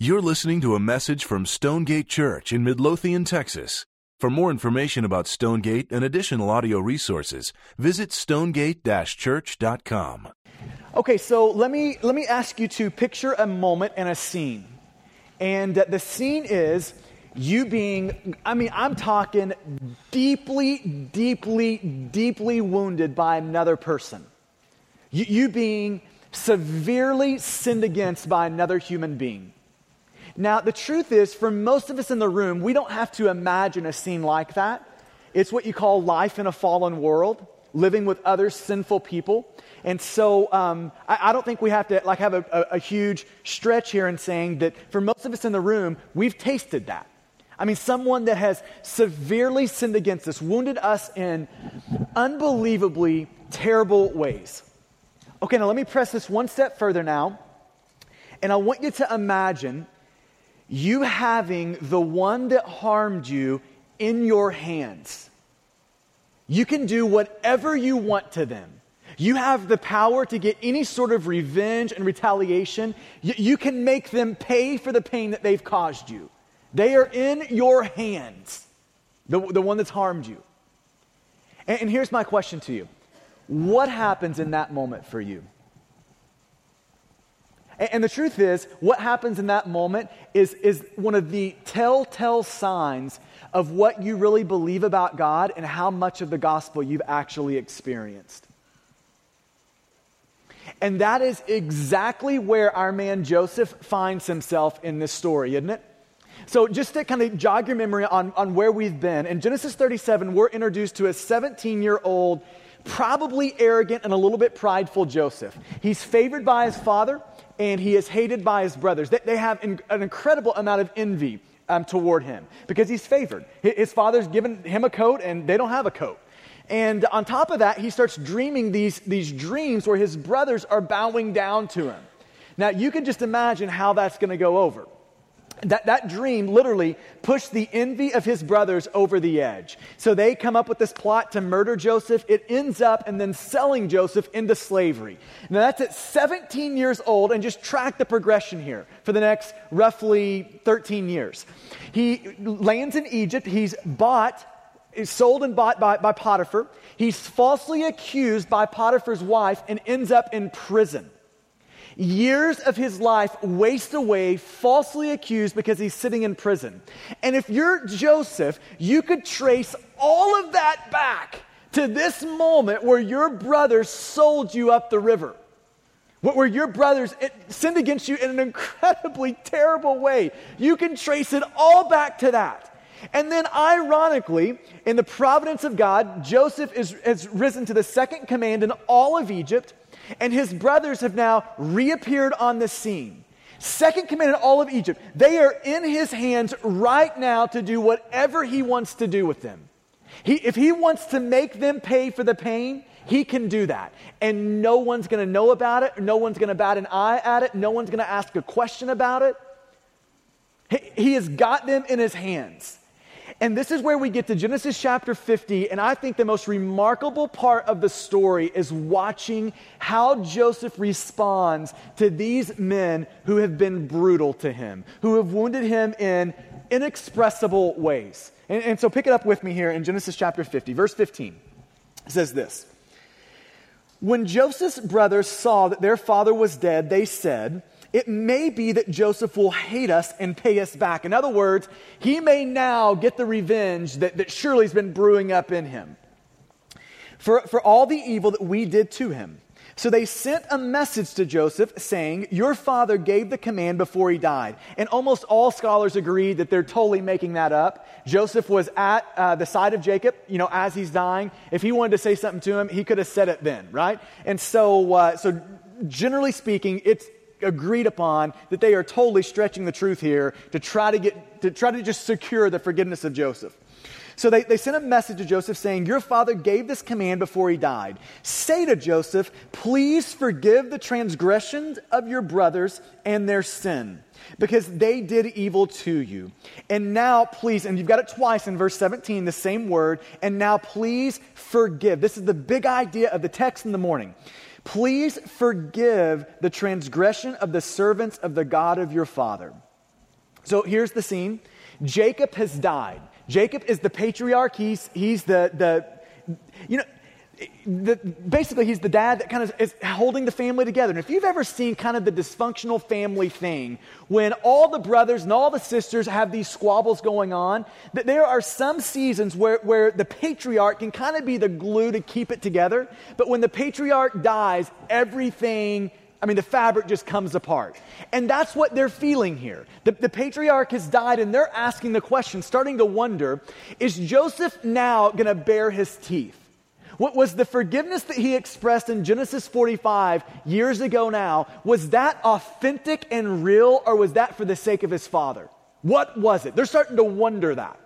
You're listening to a message from Stonegate Church in Midlothian, Texas. For more information about Stonegate and additional audio resources, visit stonegate-church.com. Okay, so let me let me ask you to picture a moment and a scene. And uh, the scene is you being I mean, I'm talking deeply deeply deeply wounded by another person. You, you being severely sinned against by another human being. Now, the truth is, for most of us in the room, we don't have to imagine a scene like that. It's what you call life in a fallen world, living with other sinful people. And so um, I, I, don't think we have to like have a, a, a huge stretch here in saying that for most of us in the room, we've tasted that. I mean, someone that has severely sinned against us, wounded us in unbelievably terrible ways. Okay, now let me press this one step further now. And I want you to imagine you having the one that harmed you in your hands. You can do whatever you want to them. You have the power to get any sort of revenge and retaliation. You, you, can make them pay for the pain that they've caused you. They are in your hands, the, the one that's harmed you. And, and here's my question to you What happens in that moment for you? And, and the truth is, what happens in that moment is, is one of the telltale signs of what you really believe about God and how much of the gospel you've actually experienced. And that is exactly where our man Joseph finds himself in this story, isn't it? So, just to kind of jog your memory on, on where we've been, in Genesis 37, we're introduced to a 17 year old, probably arrogant and a little bit prideful Joseph. He's favored by his father, and he is hated by his brothers. They, they have in, an incredible amount of envy um, toward him because he's favored. His father's given him a coat, and they don't have a coat. And on top of that, he starts dreaming these, these dreams where his brothers are bowing down to him. Now, you can just imagine how that's going to go over. That, that dream literally pushed the envy of his brothers over the edge. So they come up with this plot to murder Joseph. It ends up and then selling Joseph into slavery. Now that's at 17 years old, and just track the progression here for the next roughly 13 years. He lands in Egypt. He's bought, is sold and bought by, by Potiphar. He's falsely accused by Potiphar's wife and ends up in prison. Years of his life waste away, falsely accused because he's sitting in prison. And if you're Joseph, you could trace all of that back to this moment where your brothers sold you up the river. Where your brothers sinned against you in an incredibly terrible way. You can trace it all back to that. And then, ironically, in the providence of God, Joseph is, has risen to the second command in all of Egypt and his brothers have now reappeared on the scene. Second command in all of Egypt. They are in his hands right now to do whatever he wants to do with them. He, if he wants to make them pay for the pain, he can do that. And no one's going to know about it. No one's going to bat an eye at it. No one's going to ask a question about it. He, he has got them in his hands. And this is where we get to Genesis chapter 50. And I think the most remarkable part of the story is watching how Joseph responds to these men who have been brutal to him, who have wounded him in inexpressible ways. And, and so pick it up with me here in Genesis chapter 50, verse 15. It says this When Joseph's brothers saw that their father was dead, they said, it may be that Joseph will hate us and pay us back. In other words, he may now get the revenge that, that surely has been brewing up in him for, for all the evil that we did to him. So they sent a message to Joseph saying, Your father gave the command before he died. And almost all scholars agree that they're totally making that up. Joseph was at uh, the side of Jacob, you know, as he's dying. If he wanted to say something to him, he could have said it then, right? And so, uh, so generally speaking, it's, agreed upon that they are totally stretching the truth here to try to get to try to just secure the forgiveness of Joseph. So they, they sent a message to Joseph saying, Your father gave this command before he died. Say to Joseph, Please forgive the transgressions of your brothers and their sin, because they did evil to you. And now, please, and you've got it twice in verse 17, the same word, and now please forgive. This is the big idea of the text in the morning. Please forgive the transgression of the servants of the God of your father. So here's the scene Jacob has died. Jacob is the patriarch, he's, he's the, the, you know, the, basically, he's the dad that kind of is holding the family together. And if you've ever seen kind of the dysfunctional family thing, when all the brothers and all the sisters have these squabbles going on, that there are some seasons where, where the patriarch can kind of be the glue to keep it together. But when the patriarch dies, everything I mean, the fabric just comes apart. And that's what they're feeling here. The, the, patriarch has died, and they're asking the question, starting to wonder is Joseph now going to bare his teeth? What was the forgiveness that he expressed in Genesis 45 years ago now, was that authentic and real, or was that for the sake of his father? What was it? They're starting to wonder that.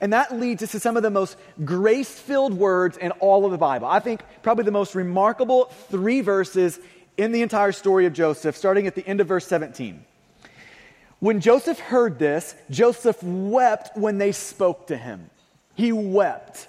And that leads us to some of the most grace filled words in all of the Bible. I think probably the most remarkable three verses in the entire story of Joseph, starting at the end of verse 17. When Joseph heard this, Joseph wept when they spoke to him. He wept.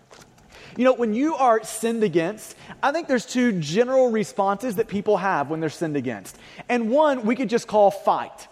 You know, when you are sinned against, I think there's two general responses that people have when they're sinned against. And one we could just call fight.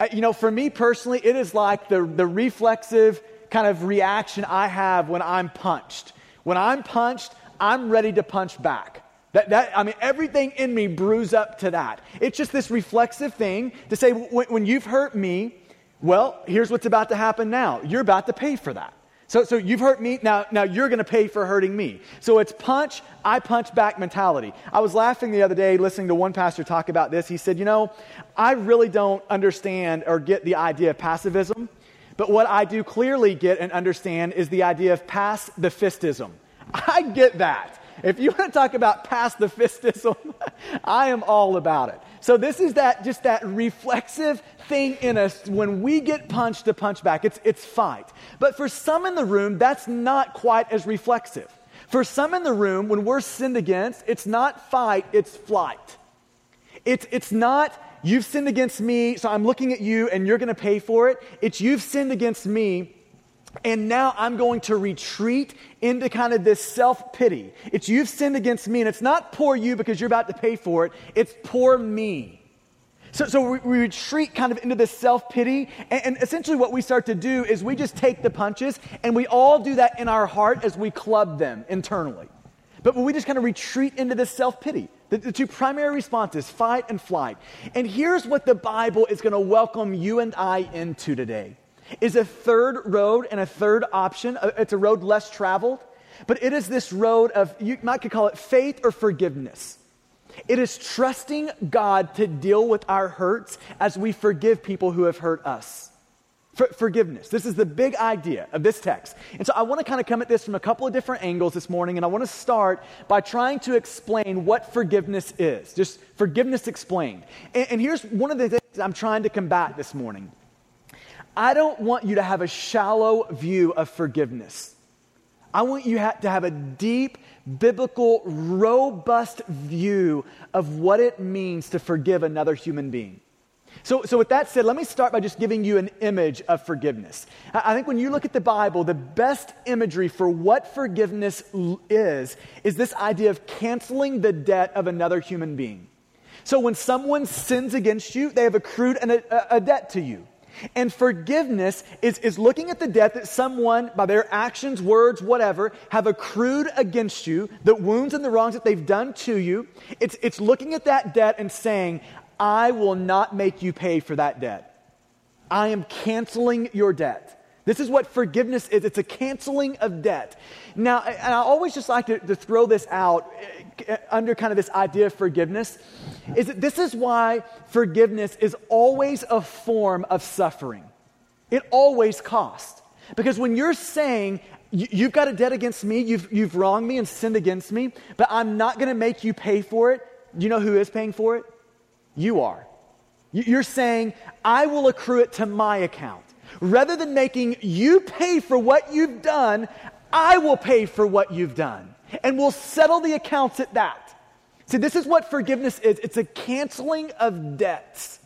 Uh, you know, for me personally, it is like the, the reflexive kind of reaction I have when I'm punched. When I'm punched, I'm ready to punch back. That, that, I mean, everything in me brews up to that. It's just this reflexive thing to say, when, when you've hurt me, well, here's what's about to happen now. You're about to pay for that. So, so you've hurt me, now, now you're going to pay for hurting me. So it's punch, I punch back mentality. I was laughing the other day listening to one pastor talk about this. He said, You know, I really don't understand or get the idea of pacifism, but what I do clearly get and understand is the idea of pass the fistism. I get that. If you want to talk about pass the fistism, I am all about it. So this is that just that reflexive thing in us when we get punched to punch back. It's, it's fight. But for some in the room, that's not quite as reflexive. For some in the room, when we're sinned against, it's not fight, it's flight. It's, it's not, you've sinned against me, so I'm looking at you and you're going to pay for it. It's, you've sinned against me, and now I'm going to retreat into kind of this self pity. It's you've sinned against me, and it's not poor you because you're about to pay for it, it's poor me. So, so we, we retreat kind of into this self pity. And, and essentially, what we start to do is we just take the punches, and we all do that in our heart as we club them internally. But we just kind of retreat into this self pity. The, the, two primary responses, fight and flight. And here's what the Bible is going to welcome you and I into today. Is a third road and a third option. Uh, it's a road less traveled, but it is this road of, you might could call it faith or forgiveness. It is trusting God to deal with our hurts as we forgive people who have hurt us. For, forgiveness. This is the big idea of this text. And so I want to kind of come at this from a couple of different angles this morning, and I want to start by trying to explain what forgiveness is. Just forgiveness explained. And, and here's one of the things I'm trying to combat this morning I don't want you to have a shallow view of forgiveness. I want you to have a deep, biblical, robust view of what it means to forgive another human being. So, so, with that said, let me start by just giving you an image of forgiveness. I think when you look at the Bible, the best imagery for what forgiveness is, is this idea of canceling the debt of another human being. So, when someone sins against you, they have accrued an, a, a debt to you. And forgiveness is, is looking at the debt that someone, by their actions, words, whatever, have accrued against you, the wounds and the wrongs that they've done to you. It's, it's looking at that debt and saying, I will not make you pay for that debt. I am canceling your debt. This is what forgiveness is it's a canceling of debt. Now, and I always just like to, to throw this out uh, under kind of this idea of forgiveness is that this is why forgiveness is always a form of suffering. It always costs. Because when you're saying, you've got a debt against me, you've, you've wronged me and sinned against me, but I'm not going to make you pay for it, you know who is paying for it? You are. You're saying, I will accrue it to my account. Rather than making you pay for what you've done, I will pay for what you've done. And we'll settle the accounts at that. See, this is what forgiveness is it's a canceling of debts.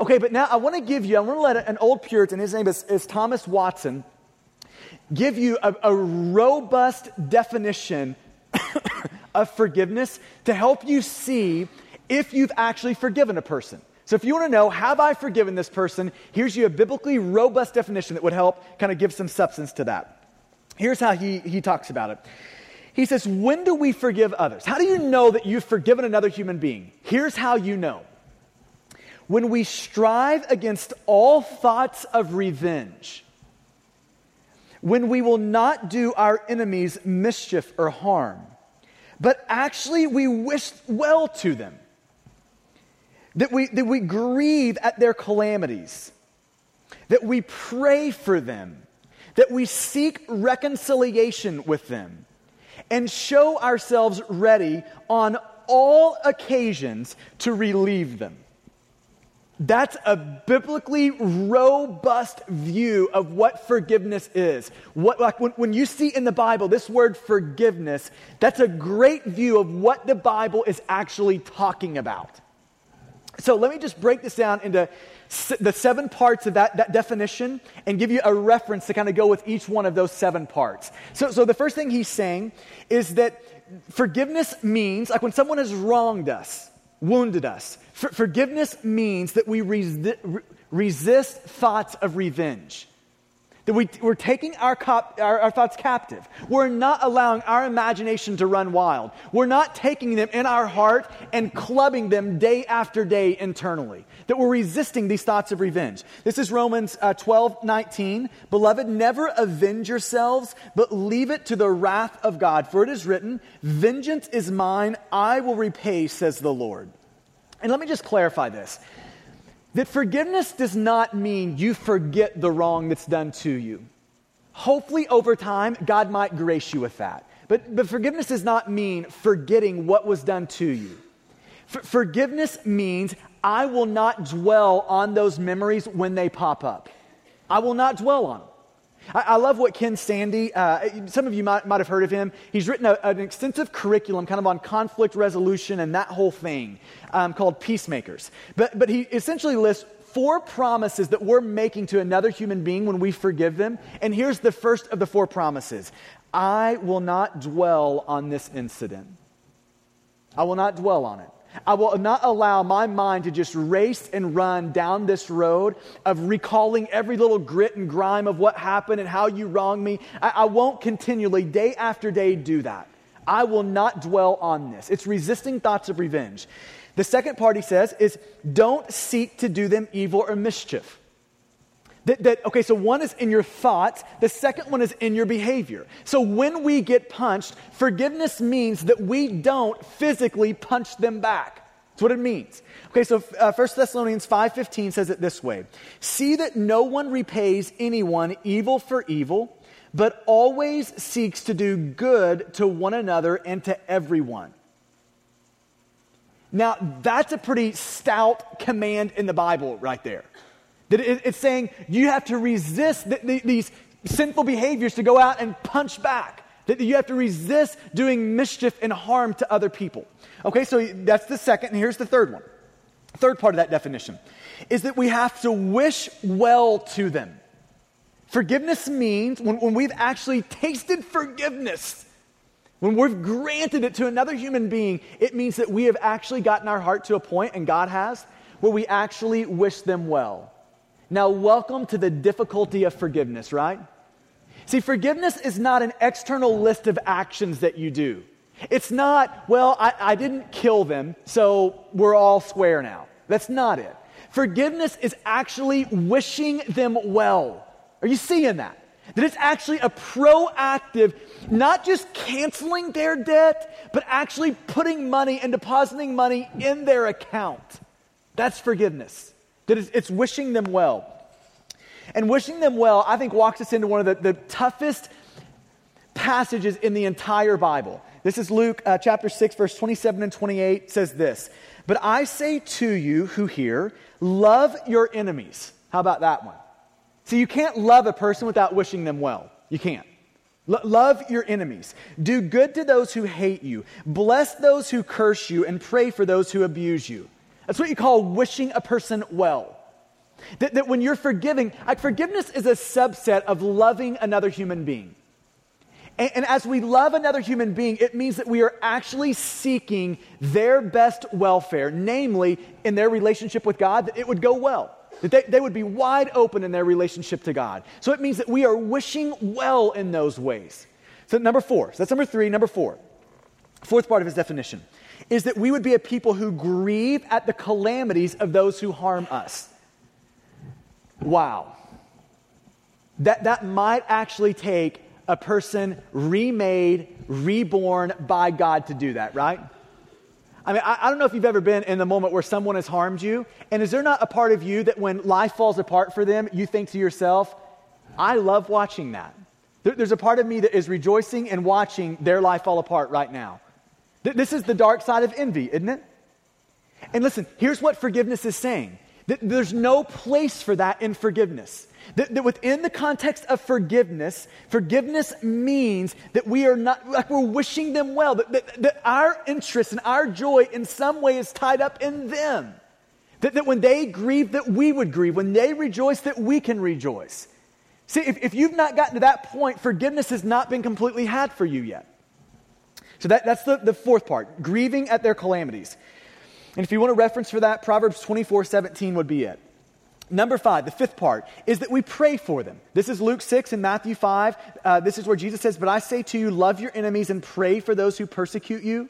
Okay, but now I want to give you, I want to let an old Puritan, his name is, is Thomas Watson, give you a, a robust definition of forgiveness to help you see if you've actually forgiven a person. So if you want to know, have I forgiven this person? Here's you a biblically robust definition that would help kind of give some substance to that. Here's how he, he talks about it. He says, When do we forgive others? How do you know that you've forgiven another human being? Here's how you know. When we strive against all thoughts of revenge, when we will not do our enemies mischief or harm, but actually we wish well to them, that we, that we grieve at their calamities, that we pray for them, that we seek reconciliation with them, and show ourselves ready on all occasions to relieve them. That's a biblically robust view of what forgiveness is. What, like when, when you see in the Bible this word forgiveness, that's a great view of what the Bible is actually talking about. So let me just break this down into the seven parts of that, that definition and give you a reference to kind of go with each one of those seven parts. So, so the first thing he's saying is that forgiveness means, like when someone has wronged us, wounded us, for, forgiveness means that we resi- resist thoughts of revenge. That we, are taking our, cop, our, our, thoughts captive. We're not allowing our imagination to run wild. We're not taking them in our heart and clubbing them day after day internally. That we're resisting these thoughts of revenge. This is Romans uh, 12, 19. Beloved, never avenge yourselves, but leave it to the wrath of God. For it is written, Vengeance is mine, I will repay, says the Lord. And let me just clarify this that forgiveness does not mean you forget the wrong that's done to you. Hopefully, over time, God might grace you with that. But, but forgiveness does not mean forgetting what was done to you. For, forgiveness means I will not dwell on those memories when they pop up. I will not dwell on them. I, I love what Ken Sande, uh, some of you might, might have heard of him. He's written a, an extensive curriculum kind of on conflict resolution and that whole thing um, called Peacemakers. But, but he essentially lists four promises that we're making to another human being when we forgive them. And here's the first of the four promises I will not dwell on this incident. I will not dwell on it. I will not allow my mind to just race and run down this road of recalling every little grit and grime of what happened and how you wronged me. I, I, won't continually, day after day, do that. I will not dwell on this. It's resisting thoughts of revenge. The second part, he says, is don't seek to do them evil or mischief. That, that, okay, so one is in your thoughts, the second one is in your behavior. So when we get punched, forgiveness means that we don't physically punch them back. That's what it means. Okay, so uh, 1 Thessalonians 5.15 says it this way. See that no one repays anyone evil for evil, but always seeks to do good to one another and to everyone. Now, that's a pretty stout command in the Bible right there. That it's saying you have to resist these sinful behaviors to go out and punch back. That you have to resist doing mischief and harm to other people. Okay, so that's the second, and here's the third one. Third part of that definition is that we have to wish well to them. Forgiveness means when, when we've actually tasted forgiveness, when we've granted it to another human being, it means that we have actually gotten our heart to a point, and God has, where we actually wish them well. Now, welcome to the difficulty of forgiveness, right? See, forgiveness is not an external list of actions that you do. It's not, well, I, I, didn't kill them, so we're all square now. That's not it. Forgiveness is actually wishing them well. Are you seeing that? That it's actually a proactive, not just canceling their debt, but actually putting money and depositing money in their account. That's forgiveness. That it's, it's wishing them well. And wishing them well, I think, walks us into one of the, the toughest passages in the entire Bible. This is Luke uh, chapter 6, verse 27 and 28 says this But I say to you who hear, love your enemies. How about that one? See, you can't love a person without wishing them well. You can't. L- love your enemies. Do good to those who hate you. Bless those who curse you and pray for those who abuse you. That's what you call wishing a person well. That, that when you're forgiving, like forgiveness is a subset of loving another human being. And, and, as we love another human being, it means that we are actually seeking their best welfare, namely in their relationship with God, that it would go well, that they, they would be wide open in their relationship to God. So it means that we are wishing well in those ways. So, number four, so that's number three. Number four, fourth part of his definition is that we would be a people who grieve at the calamities of those who harm us. Wow. That, that might actually take a person remade, reborn by God to do that, right? I mean, I, I, don't know if you've ever been in the moment where someone has harmed you, and is there not a part of you that when life falls apart for them, you think to yourself, I love watching that? There, there's a part of me that is rejoicing and watching their life fall apart right now. Th- this is the dark side of envy, isn't it? And listen, here's what forgiveness is saying that there's no place for that in forgiveness. That, that, within the context of forgiveness, forgiveness means that we are not, like we're wishing them well, that, that, that our interest and our joy in some way is tied up in them. That, that when they grieve, that we would grieve. When they rejoice, that we can rejoice. See, if, if you've not gotten to that point, forgiveness has not been completely had for you yet. So that, that's the, the fourth part grieving at their calamities. And if you want a reference for that, Proverbs 24 17 would be it. Number five, the fifth part, is that we pray for them. This is Luke 6 and Matthew 5. Uh, this is where Jesus says, But I say to you, love your enemies and pray for those who persecute you.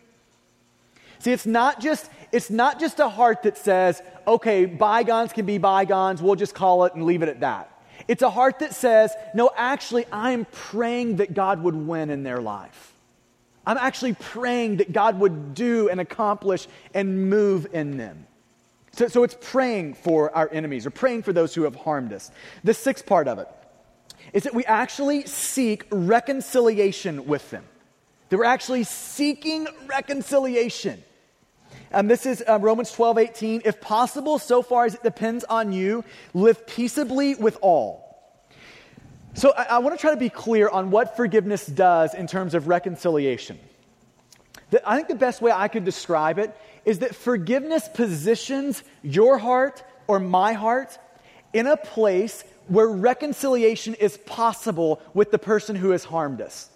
See, it's not just, it's not just a heart that says, okay, bygones can be bygones, we'll just call it and leave it at that. It's a heart that says, no, actually, I'm praying that God would win in their life. I'm actually praying that God would do and accomplish and move in them. So, so it's praying for our enemies or praying for those who have harmed us. The sixth part of it is that we actually seek reconciliation with them. That we're actually seeking reconciliation. And this is uh, Romans 12, 18. If possible, so far as it depends on you, live peaceably with all. So I, I want to try to be clear on what forgiveness does in terms of reconciliation. The, I think the best way I could describe it is that forgiveness positions your heart or my heart in a place where reconciliation is possible with the person who has harmed us.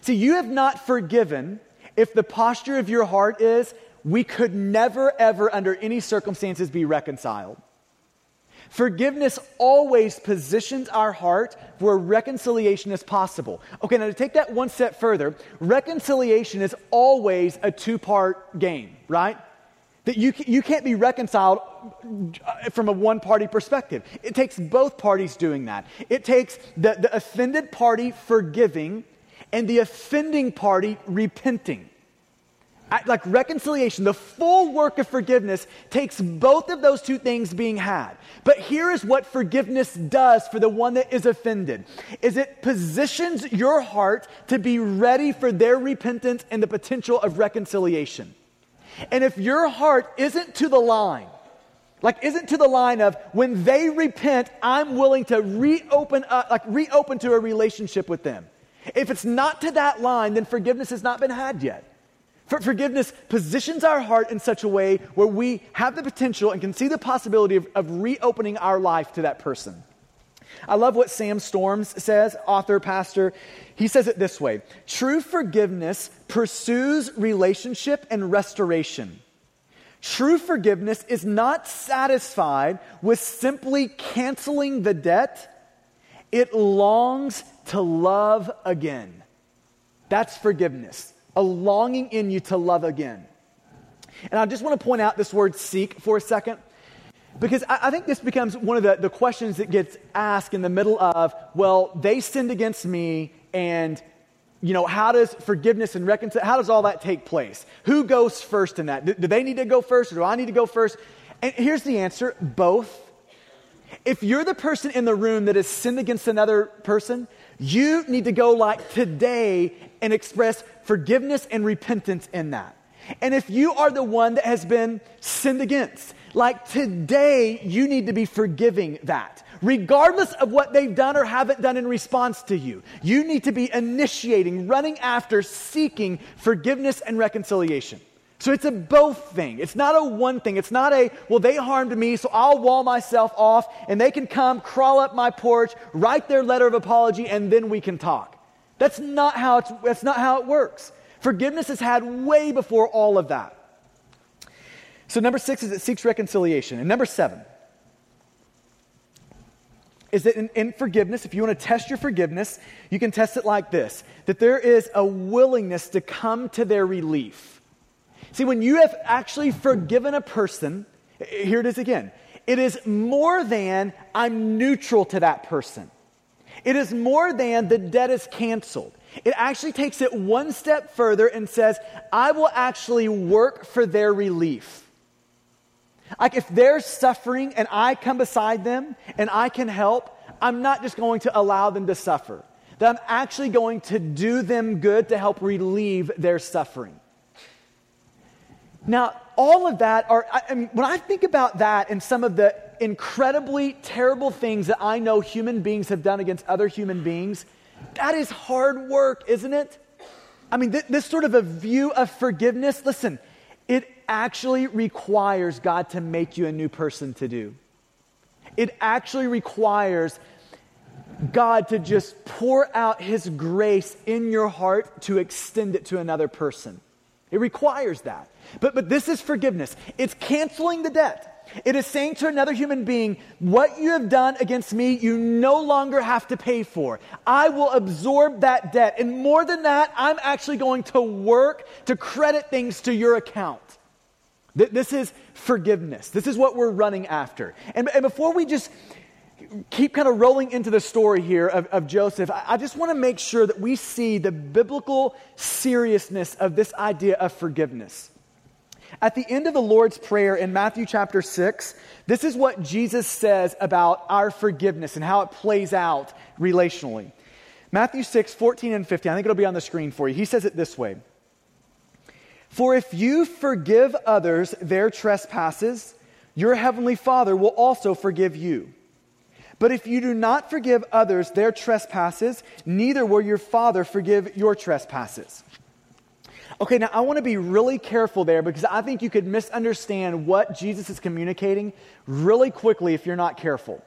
See, you have not forgiven if the posture of your heart is, we could never, ever, under any circumstances, be reconciled. Forgiveness always positions our heart where reconciliation is possible. Okay, now to take that one step further, reconciliation is always a two part game, right? That you, you can't be reconciled uh, from a one party perspective. It takes both parties doing that. It takes the, the offended party forgiving and the offending party repenting like reconciliation, the full work of forgiveness takes both of those two things being had. But here is what forgiveness does for the one that is offended. Is it positions your heart to be ready for their repentance and the potential of reconciliation. And if your heart isn't to the line, like isn't to the line of when they repent, I'm willing to reopen up, like reopen to a relationship with them. If it's not to that line, then forgiveness has not been had yet. For forgiveness positions our heart in such a way where we have the potential and can see the possibility of, of reopening our life to that person. I love what Sam Storms says, author, pastor. He says it this way True forgiveness pursues relationship and restoration. True forgiveness is not satisfied with simply canceling the debt, it longs to love again. That's forgiveness a longing in you to love again. And I just want to point out this word seek for a second, because I, think this becomes one of the, the questions that gets asked in the middle of, well, they sinned against me, and you know, how does forgiveness and reconciliation, how does all that take place? Who goes first in that? Do, do they need to go first, or do I need to go first? And here's the answer both. If you're the person in the room that has sinned against another person, you need to go like today and express forgiveness and repentance in that. And if you are the one that has been sinned against, like today, you need to be forgiving that. regardless of what they've done or haven't done in response to you. You need to be initiating, running after, seeking forgiveness and reconciliation. So it's a both thing. It's not a one thing. It's not a, well, they harmed me, so I'll wall myself off and they can come, crawl up my porch, write their letter of apology, and then we can talk. That's not how, it's, that's not how it works. Forgiveness is had way before all of that. So, number six is it seeks reconciliation. And number seven is that in, in, forgiveness, if you want to test your forgiveness, you can test it like this that there is a willingness to come to their relief. See, when you have actually forgiven a person, here it is again. It is more than I'm neutral to that person. It is more than the debt is canceled. It actually takes it one step further and says, I will actually work for their relief. Like if they're suffering and I come beside them and I can help, I'm not just going to allow them to suffer. That I'm actually going to do them good to help relieve their suffering. Now, all of that are, I, mean, when I think about that and some of the incredibly terrible things that I know human beings have done against other human beings, that is hard work, isn't it? I mean, th- this sort of a view of forgiveness, listen, it actually requires God to make you a new person to do. It actually requires God to just pour out His grace in your heart to extend it to another person. It requires that. But, but this is forgiveness. It's canceling the debt. It is saying to another human being, What you have done against me, you no longer have to pay for. I will absorb that debt. And more than that, I'm actually going to work to credit things to your account. This is forgiveness. This is what we're running after. And, and before we just keep kind of rolling into the story here of, of Joseph, I, I just want to make sure that we see the biblical seriousness of this idea of forgiveness. At the end of the Lord's Prayer in Matthew chapter 6, this is what Jesus says about our forgiveness and how it plays out relationally. Matthew 6, 14 and 15, I think it'll be on the screen for you. He says it this way For if you forgive others their trespasses, your heavenly Father will also forgive you. But if you do not forgive others their trespasses, neither will your Father forgive your trespasses. Okay, now I want to be really careful there because I think you could misunderstand what Jesus is communicating really quickly if you're not careful.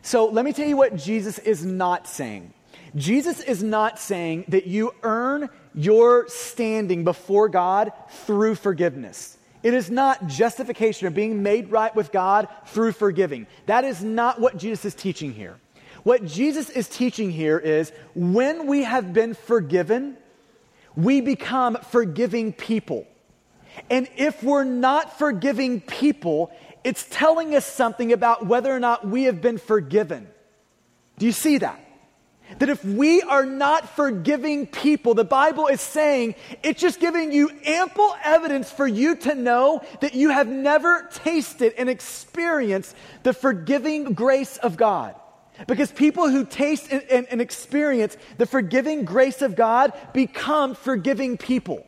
So let me tell you what Jesus is not saying. Jesus is not saying that you earn your standing before God through forgiveness. It is not justification or being made right with God through forgiving. That is not what Jesus is teaching here. What Jesus is teaching here is when we have been forgiven, we become forgiving people. And if we're not forgiving people, it's telling us something about whether or not we have been forgiven. Do you see that? That if we are not forgiving people, the Bible is saying it's just giving you ample evidence for you to know that you have never tasted and experienced the forgiving grace of God. Because people who taste and, and, and, experience the forgiving grace of God become forgiving people.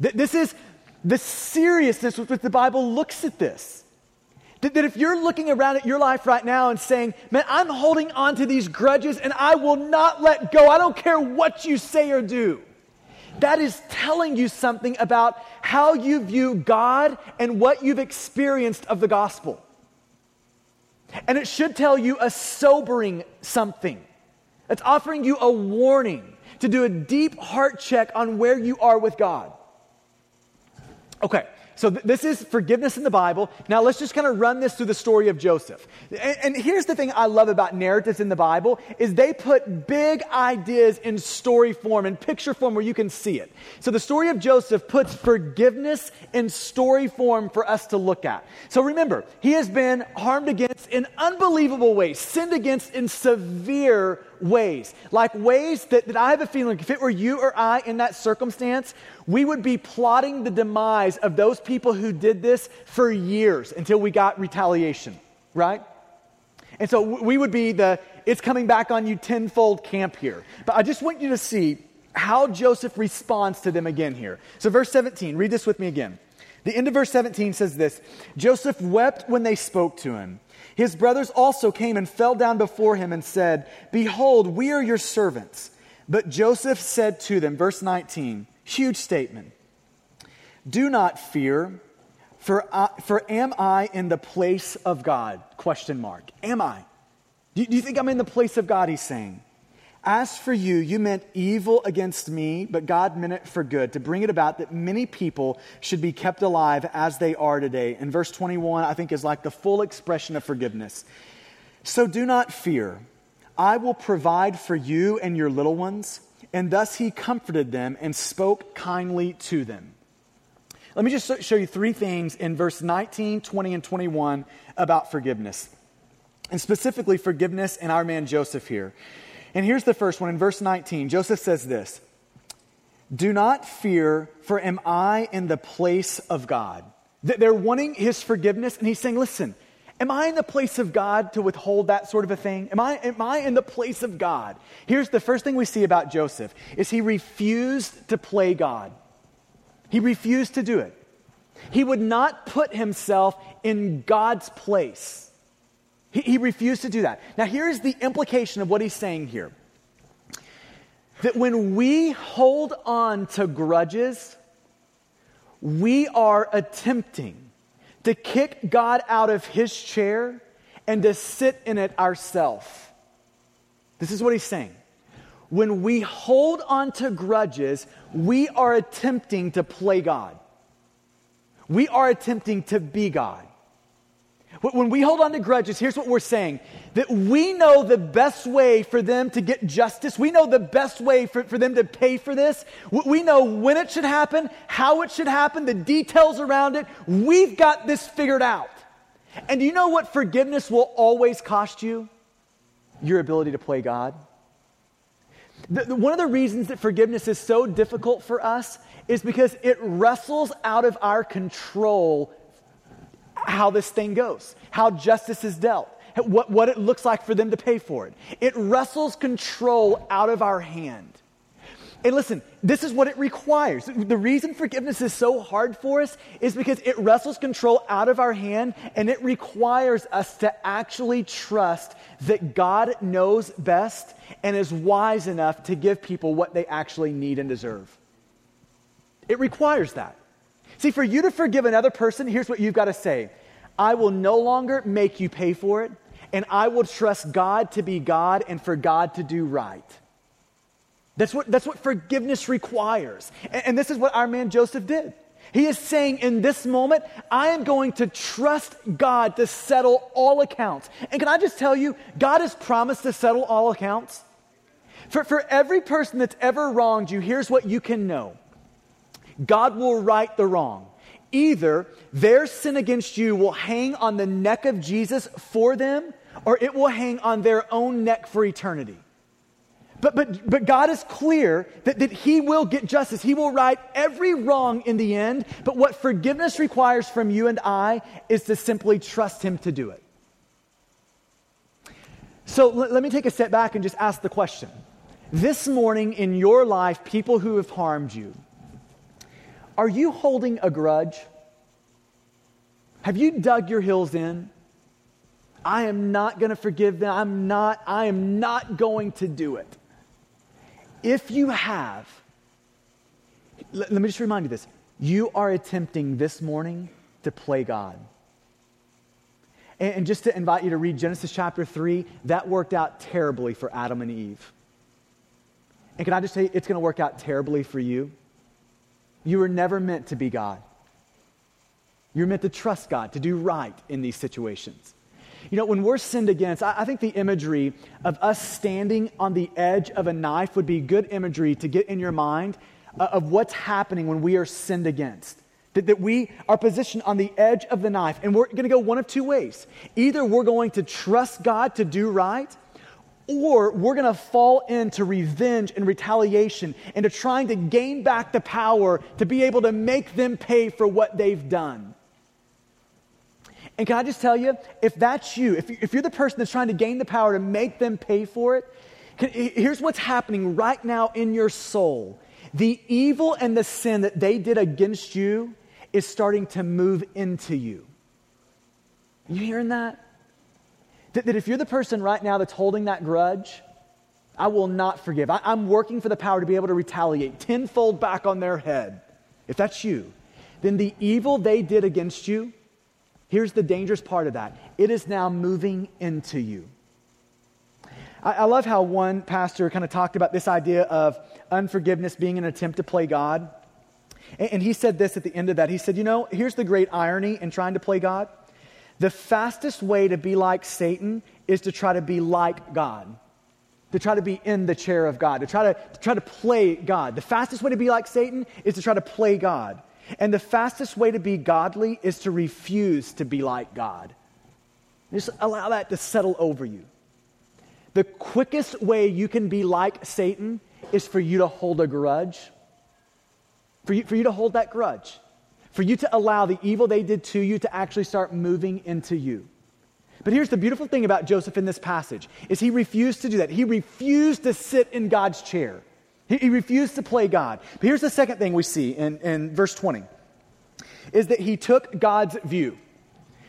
Th- this is the seriousness with which the Bible looks at this. That, that if you're looking around at your life right now and saying, man, I'm holding on to these grudges and I will not let go, I don't care what you say or do. That is telling you something about how you view God and what you've experienced of the gospel. And it should tell you a sobering something. It's offering you a warning to do a deep heart check on where you are with God. Okay, so th- this is forgiveness in the Bible. Now let's just kind of run this through the story of Joseph. And, and here's the thing I love about narratives in the Bible is they put big ideas in story form and picture form where you can see it. So the story of Joseph puts forgiveness in story form for us to look at. So remember, he has been harmed against in unbelievable ways, sinned against in severe ways. Like ways that, that I have a feeling, if it were you or I in that circumstance, we would be plotting the demise of those people who did this for years until we got retaliation, right? And so we would be the it's coming back on you tenfold camp here. But I just want you to see how Joseph responds to them again here. So, verse 17, read this with me again. The end of verse 17 says this Joseph wept when they spoke to him. His brothers also came and fell down before him and said, Behold, we are your servants. But Joseph said to them, verse 19, huge statement Do not fear, for, I, for am I in the place of God? Question mark. Am I? Do, do you think I'm in the place of God? He's saying. As for you, you meant evil against me, but God meant it for good, to bring it about that many people should be kept alive as they are today. And verse 21, I think, is like the full expression of forgiveness. So do not fear. I will provide for you and your little ones. And thus he comforted them and spoke kindly to them. Let me just show you three things in verse 19, 20, and 21 about forgiveness. And specifically, forgiveness and our man Joseph here. And here's the first one in verse 19. Joseph says this Do not fear, for am I in the place of God? They're wanting his forgiveness, and he's saying, Listen, am I in the place of God to withhold that sort of a thing? Am I, am I in the place of God? Here's the first thing we see about Joseph is he refused to play God. He refused to do it. He would not put himself in God's place. He, he refused to do that. Now, here's the implication of what he's saying here that when we hold on to grudges, we are attempting to kick God out of his chair and to sit in it ourselves. This is what he's saying. When we hold on to grudges, we are attempting to play God. We are attempting to be God. When we hold on to grudges, here's what we're saying that we know the best way for them to get justice. We know the best way for, for them to pay for this. We know when it should happen, how it should happen, the details around it. We've got this figured out. And do you know what forgiveness will always cost you? Your ability to play God. The, the, one of the reasons that forgiveness is so difficult for us is because it wrestles out of our control how this thing goes, how justice is dealt, what, what it looks like for them to pay for it. It wrestles control out of our hand. And listen, this is what it requires. The reason forgiveness is so hard for us is because it wrestles control out of our hand and it requires us to actually trust that God knows best and is wise enough to give people what they actually need and deserve. It requires that. See, for you to forgive another person, here's what you've got to say I will no longer make you pay for it, and I will trust God to be God and for God to do right. That's what, that's what forgiveness requires. And, and this is what our man Joseph did. He is saying in this moment, I am going to trust God to settle all accounts. And can I just tell you, God has promised to settle all accounts. For, for every person that's ever wronged you, here's what you can know God will right the wrong. Either their sin against you will hang on the neck of Jesus for them, or it will hang on their own neck for eternity. But, but, but God is clear that, that He will get justice. He will right every wrong in the end. But what forgiveness requires from you and I is to simply trust Him to do it. So l- let me take a step back and just ask the question. This morning in your life, people who have harmed you, are you holding a grudge? Have you dug your heels in? I am not going to forgive them. I'm not, I am not going to do it. If you have, let, let me just remind you this. You are attempting this morning to play God. And, and just to invite you to read Genesis chapter 3, that worked out terribly for Adam and Eve. And can I just say, it's going to work out terribly for you? You were never meant to be God. You're meant to trust God, to do right in these situations. You know, when we're sinned against, I, I, think the imagery of us standing on the edge of a knife would be good imagery to get in your mind uh, of what's happening when we are sinned against. That, that we are positioned on the edge of the knife, and we're going to go one of two ways. Either we're going to trust God to do right, or we're going to fall into revenge and retaliation into trying to gain back the power to be able to make them pay for what they've done. And can I just tell you, if that's you, if, you're the person that's trying to gain the power to make them pay for it, here's what's happening right now in your soul. The evil and the sin that they did against you is starting to move into you. You hearing that? That, that if you're the person right now that's holding that grudge, I will not forgive. I, I'm working for the power to be able to retaliate tenfold back on their head. If that's you, then the evil they did against you, here's the dangerous part of that it is now moving into you. I, I love how one pastor kind of talked about this idea of unforgiveness being an attempt to play God. And, and he said this at the end of that. He said, You know, here's the great irony in trying to play God. The fastest way to be like Satan is to try to be like God to try to be in the chair of God, to try to, to, try to play God. The fastest way to be like Satan is to try to play God. And the fastest way to be godly is to refuse to be like God. Just allow that to settle over you. The quickest way you can be like Satan is for you to hold a grudge, for you, for you to hold that grudge, for you to allow the evil they did to you to actually start moving into you. But here's the beautiful thing about Joseph in this passage is he refused to do that. He refused to sit in God's chair. He, he refused to play God. But here's the second thing we see in, in verse 20 is that he took God's view.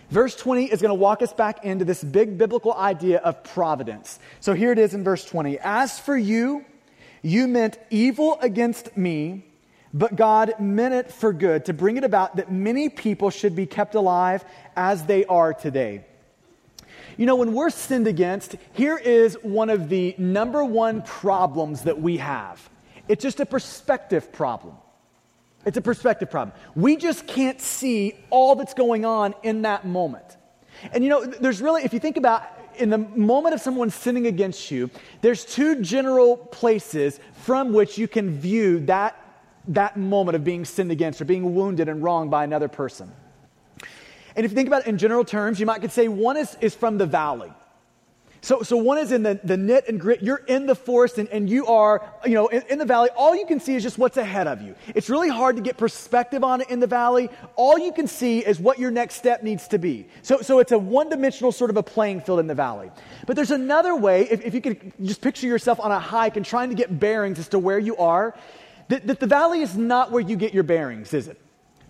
Verse 20 is going to walk us back into this big biblical idea of providence. So here it is in verse 20. As for you, you meant evil against me, but God meant it for good to bring it about that many people should be kept alive as they are today. You know, when we're sinned against, here is one of the number one problems that we have it's just a perspective problem. It's a perspective problem. We just can't see all that's going on in that moment. And you know, there's really, if you think about in the moment of someone sinning against you, there's two general places from which you can view that, that moment of being sinned against or being wounded and wronged by another person. And if you think about it in general terms, you might could say one is, is from the valley. So, so one is in the, the knit and grit. You're in the forest and, and you are, you know, in, in, the valley. All you can see is just what's ahead of you. It's really hard to get perspective on it in the valley. All you can see is what your next step needs to be. So, so it's a one dimensional sort of a playing field in the valley. But there's another way, if, if you could just picture yourself on a hike and trying to get bearings as to where you are, that, that the valley is not where you get your bearings, is it?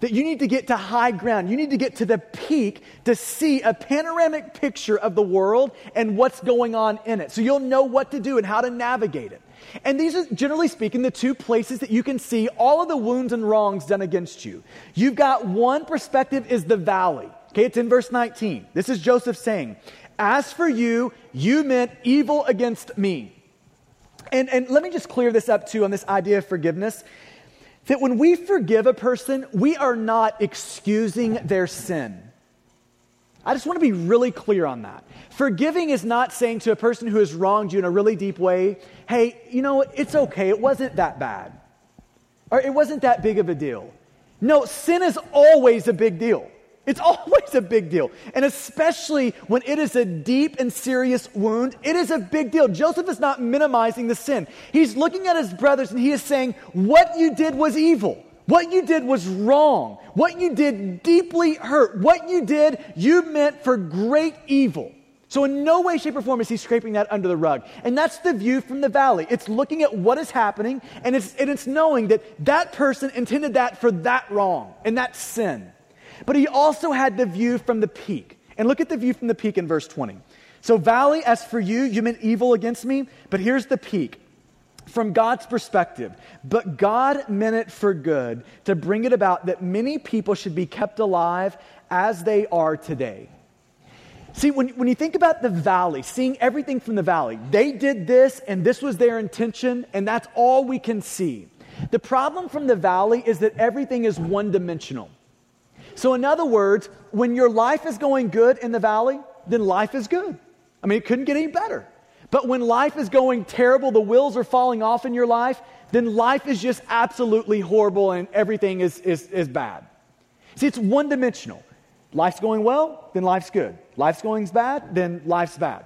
that you need to get to high ground. You need to get to the peak to see a panoramic picture of the world and what's going on in it. So you'll know what to do and how to navigate it. And these are, generally speaking, the two places that you can see all of the wounds and wrongs done against you. You've got one perspective is the valley. Okay, it's in verse 19. This is Joseph saying, As for you, you meant evil against me. And, and let me just clear this up too on this idea of forgiveness that when we forgive a person, we are not excusing their sin. I just want to be really clear on that. Forgiving is not saying to a person who has wronged you in a really deep way, hey, you know, it's okay, it wasn't that bad, or it wasn't that big of a deal. No, sin is always a big deal. It's always a big deal. And especially when it is a deep and serious wound, it is a big deal. Joseph is not minimizing the sin. He's looking at his brothers and he is saying, What you did was evil. What you did was wrong. What you did deeply hurt. What you did, you meant for great evil. So, in no way, shape, or form is he scraping that under the rug. And that's the view from the valley. It's looking at what is happening and it's, and it's knowing that that person intended that for that wrong and that sin. But he also had the view from the peak. And look at the view from the peak in verse 20. So, valley, as for you, you meant evil against me, but here's the peak from God's perspective. But God meant it for good to bring it about that many people should be kept alive as they are today. See, when, when you think about the valley, seeing everything from the valley, they did this and this was their intention, and that's all we can see. The problem from the valley is that everything is one dimensional. So, in other words, when your life is going good in the valley, then life is good. I mean, it couldn't get any better. But when life is going terrible, the wheels are falling off in your life, then life is just absolutely horrible and everything is, is, is bad. See, it's one dimensional. Life's going well, then life's good. Life's going bad, then life's bad.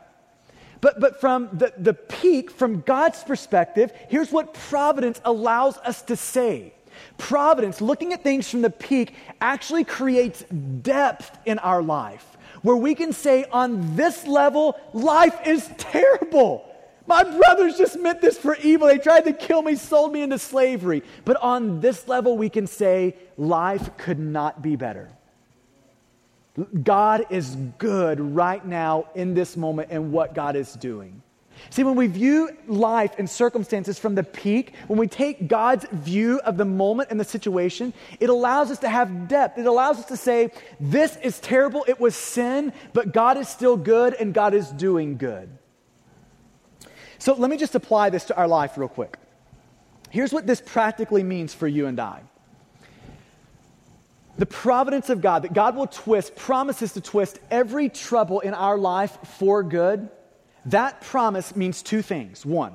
But, but from the, the peak, from God's perspective, here's what providence allows us to say Providence, looking at things from the peak, actually creates depth in our life where we can say, on this level, life is terrible. My brothers just meant this for evil. They tried to kill me, sold me into slavery. But on this level, we can say, life could not be better. God is good right now in this moment and what God is doing. See, when we view life and circumstances from the peak, when we take God's view of the moment and the situation, it allows us to have depth. It allows us to say, This is terrible, it was sin, but God is still good and God is doing good. So let me just apply this to our life real quick. Here's what this practically means for you and I the providence of God, that God will twist, promises to twist every trouble in our life for good, that promise means two things. One,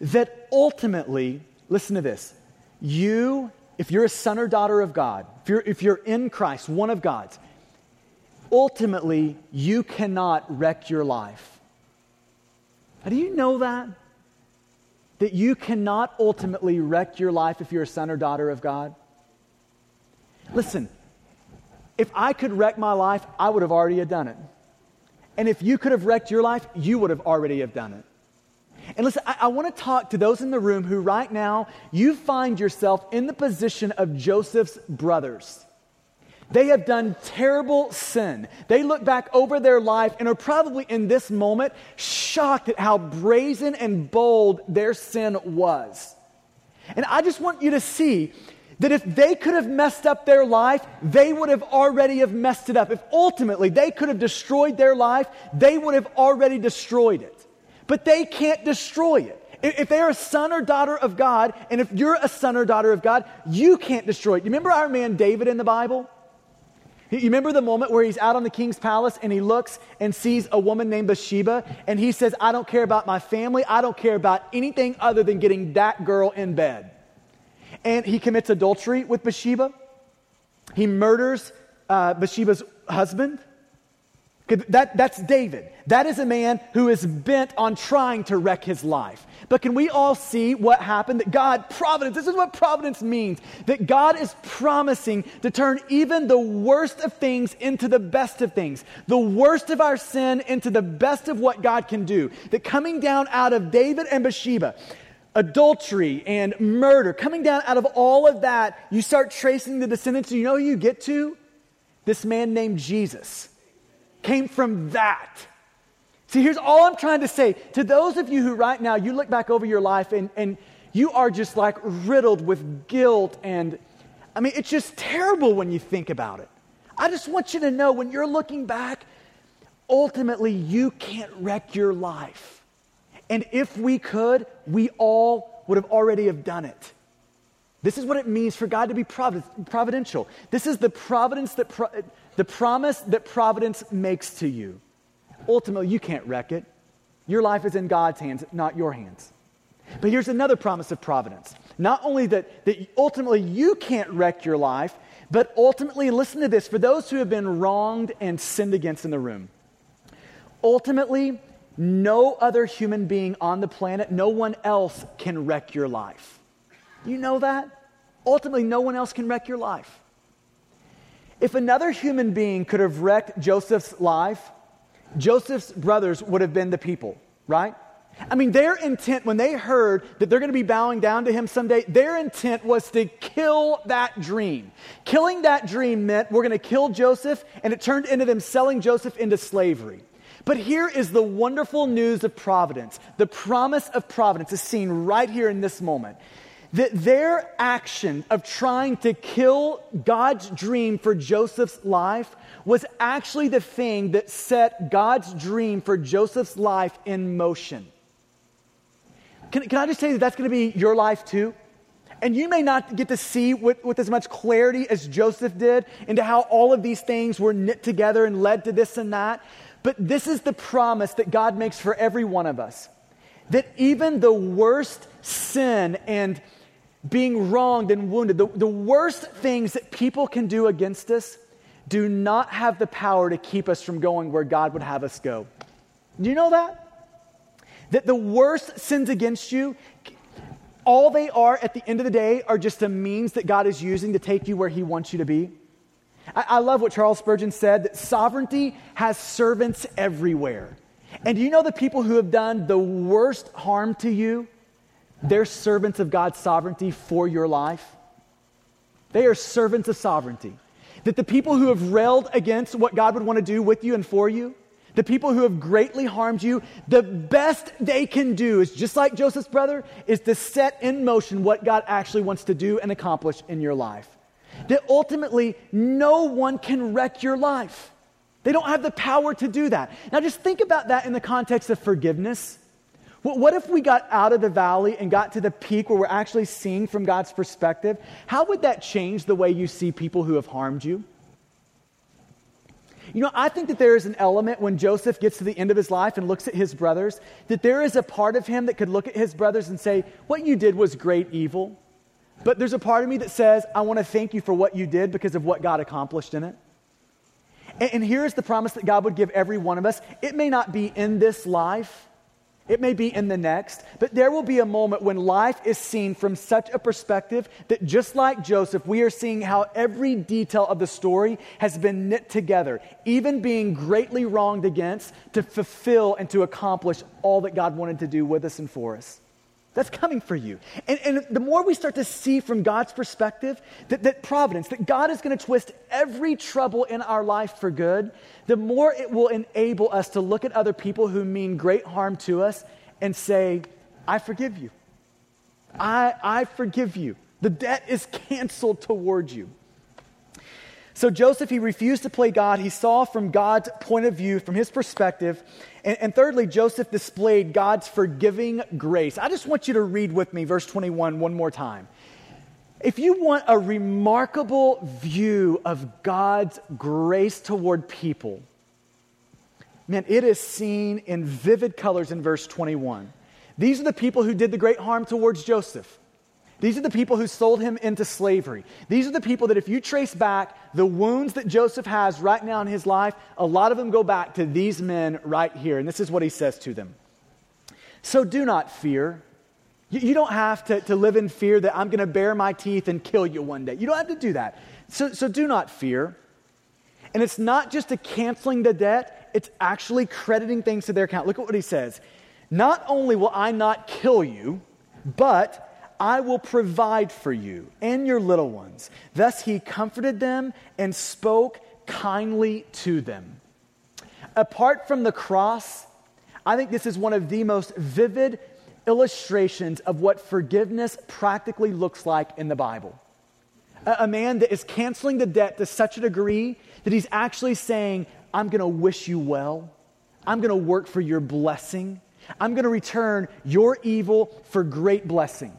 that ultimately, listen to this, you, if you're a son or daughter of God, if you're, if you're in Christ, one of God's, ultimately, you cannot wreck your life. How do you know that? That you cannot ultimately wreck your life if you're a son or daughter of God? Listen, if I could wreck my life, I would have already done it. And if you could have wrecked your life, you would have already have done it. And listen, I, I want to talk to those in the room who right now you find yourself in the position of Joseph's brothers. They have done terrible sin. They look back over their life and are probably in this moment shocked at how brazen and bold their sin was. And I just want you to see that if they could have messed up their life, they would have already have messed it up. If ultimately they could have destroyed their life, they would have already destroyed it. But they can't destroy it. If they're a son or daughter of God, and if you're a son or daughter of God, you can't destroy it. You remember our man David in the Bible? You remember the moment where he's out on the king's palace and he looks and sees a woman named Bathsheba and he says, I don't care about my family. I don't care about anything other than getting that girl in bed and he commits adultery with Bathsheba. He murders uh, Bathsheba's husband. That, that's David. That is a man who is bent on trying to wreck his life. But can we all see what happened? That God, providence, this is what providence means. That God is promising to turn even the worst of things into the best of things. The worst of our sin into the best of what God can do. That coming down out of David and Bathsheba, adultery and murder, coming down out of all of that, you start tracing the descendants. You know who you get to? This man named Jesus came from that. See, here's all I'm trying to say. To those of you who right now, you look back over your life and, and you are just like riddled with guilt and, I mean, it's just terrible when you think about it. I just want you to know when you're looking back, ultimately, you can't wreck your life. And if we could, we all would have already have done it. This is what it means for God to be providential. This is the providence that pro- the promise that providence makes to you. Ultimately, you can't wreck it. Your life is in God's hands, not your hands. But here's another promise of providence. Not only that, that ultimately you can't wreck your life, but ultimately, listen to this for those who have been wronged and sinned against in the room. Ultimately, no other human being on the planet, no one else can wreck your life. You know that? Ultimately, no one else can wreck your life. If another human being could have wrecked Joseph's life, Joseph's brothers would have been the people, right? I mean, their intent, when they heard that they're going to be bowing down to him someday, their intent was to kill that dream. Killing that dream meant we're going to kill Joseph, and it turned into them selling Joseph into slavery. But here is the wonderful news of providence. The promise of providence is seen right here in this moment. That their action of trying to kill God's dream for Joseph's life was actually the thing that set God's dream for Joseph's life in motion. Can, can I just say that that's going to be your life too? And you may not get to see with, with, as much clarity as Joseph did into how all of these things were knit together and led to this and that. But this is the promise that God makes for every one of us that even the worst sin and being wronged and wounded, the, the worst things that people can do against us, do not have the power to keep us from going where God would have us go. Do you know that? That the worst sins against you, all they are at the end of the day are just a means that God is using to take you where He wants you to be. I, I love what Charles Spurgeon said that sovereignty has servants everywhere. And do you know the people who have done the worst harm to you? They're servants of God's sovereignty for your life. They are servants of sovereignty. That the people who have railed against what God would want to do with you and for you, the people who have greatly harmed you, the best they can do is just like Joseph's brother, is to set in motion what God actually wants to do and accomplish in your life. That ultimately, no one can wreck your life. They don't have the power to do that. Now, just think about that in the context of forgiveness. What if we got out of the valley and got to the peak where we're actually seeing from God's perspective? How would that change the way you see people who have harmed you? You know, I think that there is an element when Joseph gets to the end of his life and looks at his brothers, that there is a part of him that could look at his brothers and say, What you did was great evil. But there's a part of me that says, I want to thank you for what you did because of what God accomplished in it. And, and here's the promise that God would give every one of us it may not be in this life. It may be in the next, but there will be a moment when life is seen from such a perspective that just like Joseph, we are seeing how every detail of the story has been knit together, even being greatly wronged against to fulfill and to accomplish all that God wanted to do with us and for us. That's coming for you. And, and, the more we start to see from God's perspective that, that providence, that God is going to twist every trouble in our life for good, the more it will enable us to look at other people who mean great harm to us and say, I forgive you. I, I forgive you. The debt is canceled toward you. So Joseph, he refused to play God. He saw from God's point of view, from his perspective. And, and, thirdly, Joseph displayed God's forgiving grace. I just want you to read with me verse 21 one more time. If you want a remarkable view of God's grace toward people, man, it is seen in vivid colors in verse 21. These are the people who did the great harm towards Joseph. These are the people who sold him into slavery. These are the people that, if you trace back the wounds that Joseph has right now in his life, a lot of them go back to these men right here. And this is what he says to them So do not fear. You, don't have to, to live in fear that I'm going to bare my teeth and kill you one day. You don't have to do that. So, so do not fear. And it's not just a canceling the debt, it's actually crediting things to their account. Look at what he says. Not only will I not kill you, but I will provide for you and your little ones. Thus he comforted them and spoke kindly to them. Apart from the cross, I think this is one of the most vivid illustrations of what forgiveness practically looks like in the Bible. A, a man that is canceling the debt to such a degree that he's actually saying, I'm going to wish you well. I'm going to work for your blessing. I'm going to return your evil for great blessing.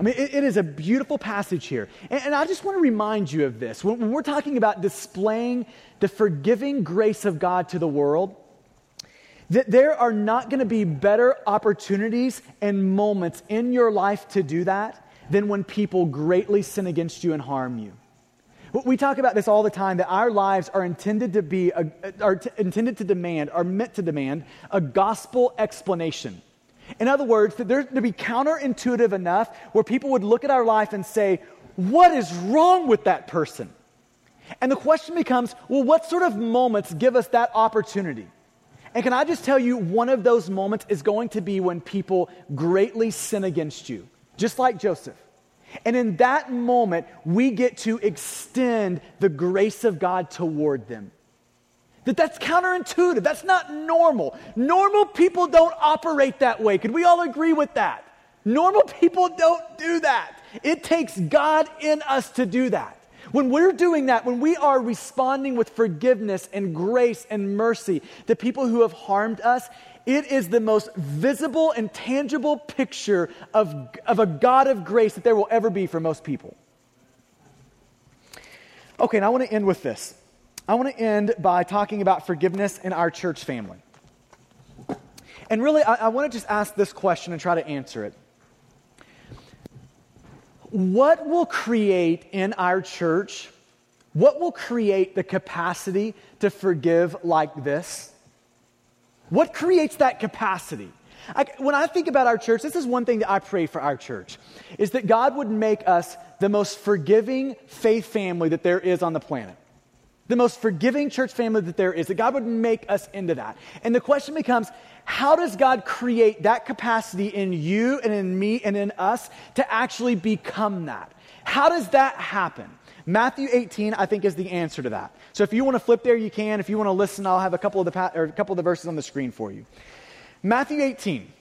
I mean, it, it is a beautiful passage here. And, and, I just want to remind you of this. When, when we're talking about displaying the forgiving grace of God to the world, that there are not going to be better opportunities and moments in your life to do that than when people greatly sin against you and harm you. We talk about this all the time that our lives are intended to be, a, are t- intended to demand, are meant to demand a gospel explanation. In other words, that there to be counterintuitive enough where people would look at our life and say, What is wrong with that person? And the question becomes, well, what sort of moments give us that opportunity? And can I just tell you, one of those moments is going to be when people greatly sin against you, just like Joseph. And in that moment, we get to extend the grace of God toward them. That that's counterintuitive. That's not normal. Normal people don't operate that way. Could we all agree with that? Normal people don't do that. It takes God in us to do that. When we're doing that, when we are responding with forgiveness and grace and mercy to people who have harmed us, it is the most visible and tangible picture of, of a God of grace that there will ever be for most people. Okay, and I want to end with this. I want to end by talking about forgiveness in our church family. And really, I, I want to just ask this question and try to answer it. What will create in our church, what will create the capacity to forgive like this? What creates that capacity? I, when I think about our church, this is one thing that I pray for our church, is that God would make us the most forgiving faith family that there is on the planet the most forgiving church family that there is, that God would make us into that. And the question becomes how does God create that capacity in you and in me and in us to actually become that? How does that happen? Matthew 18, I think, is the answer to that. So if you want to flip there, you can. If you want to listen, I'll have a couple of the, pa- or a couple of the verses on the screen for you. Matthew 18.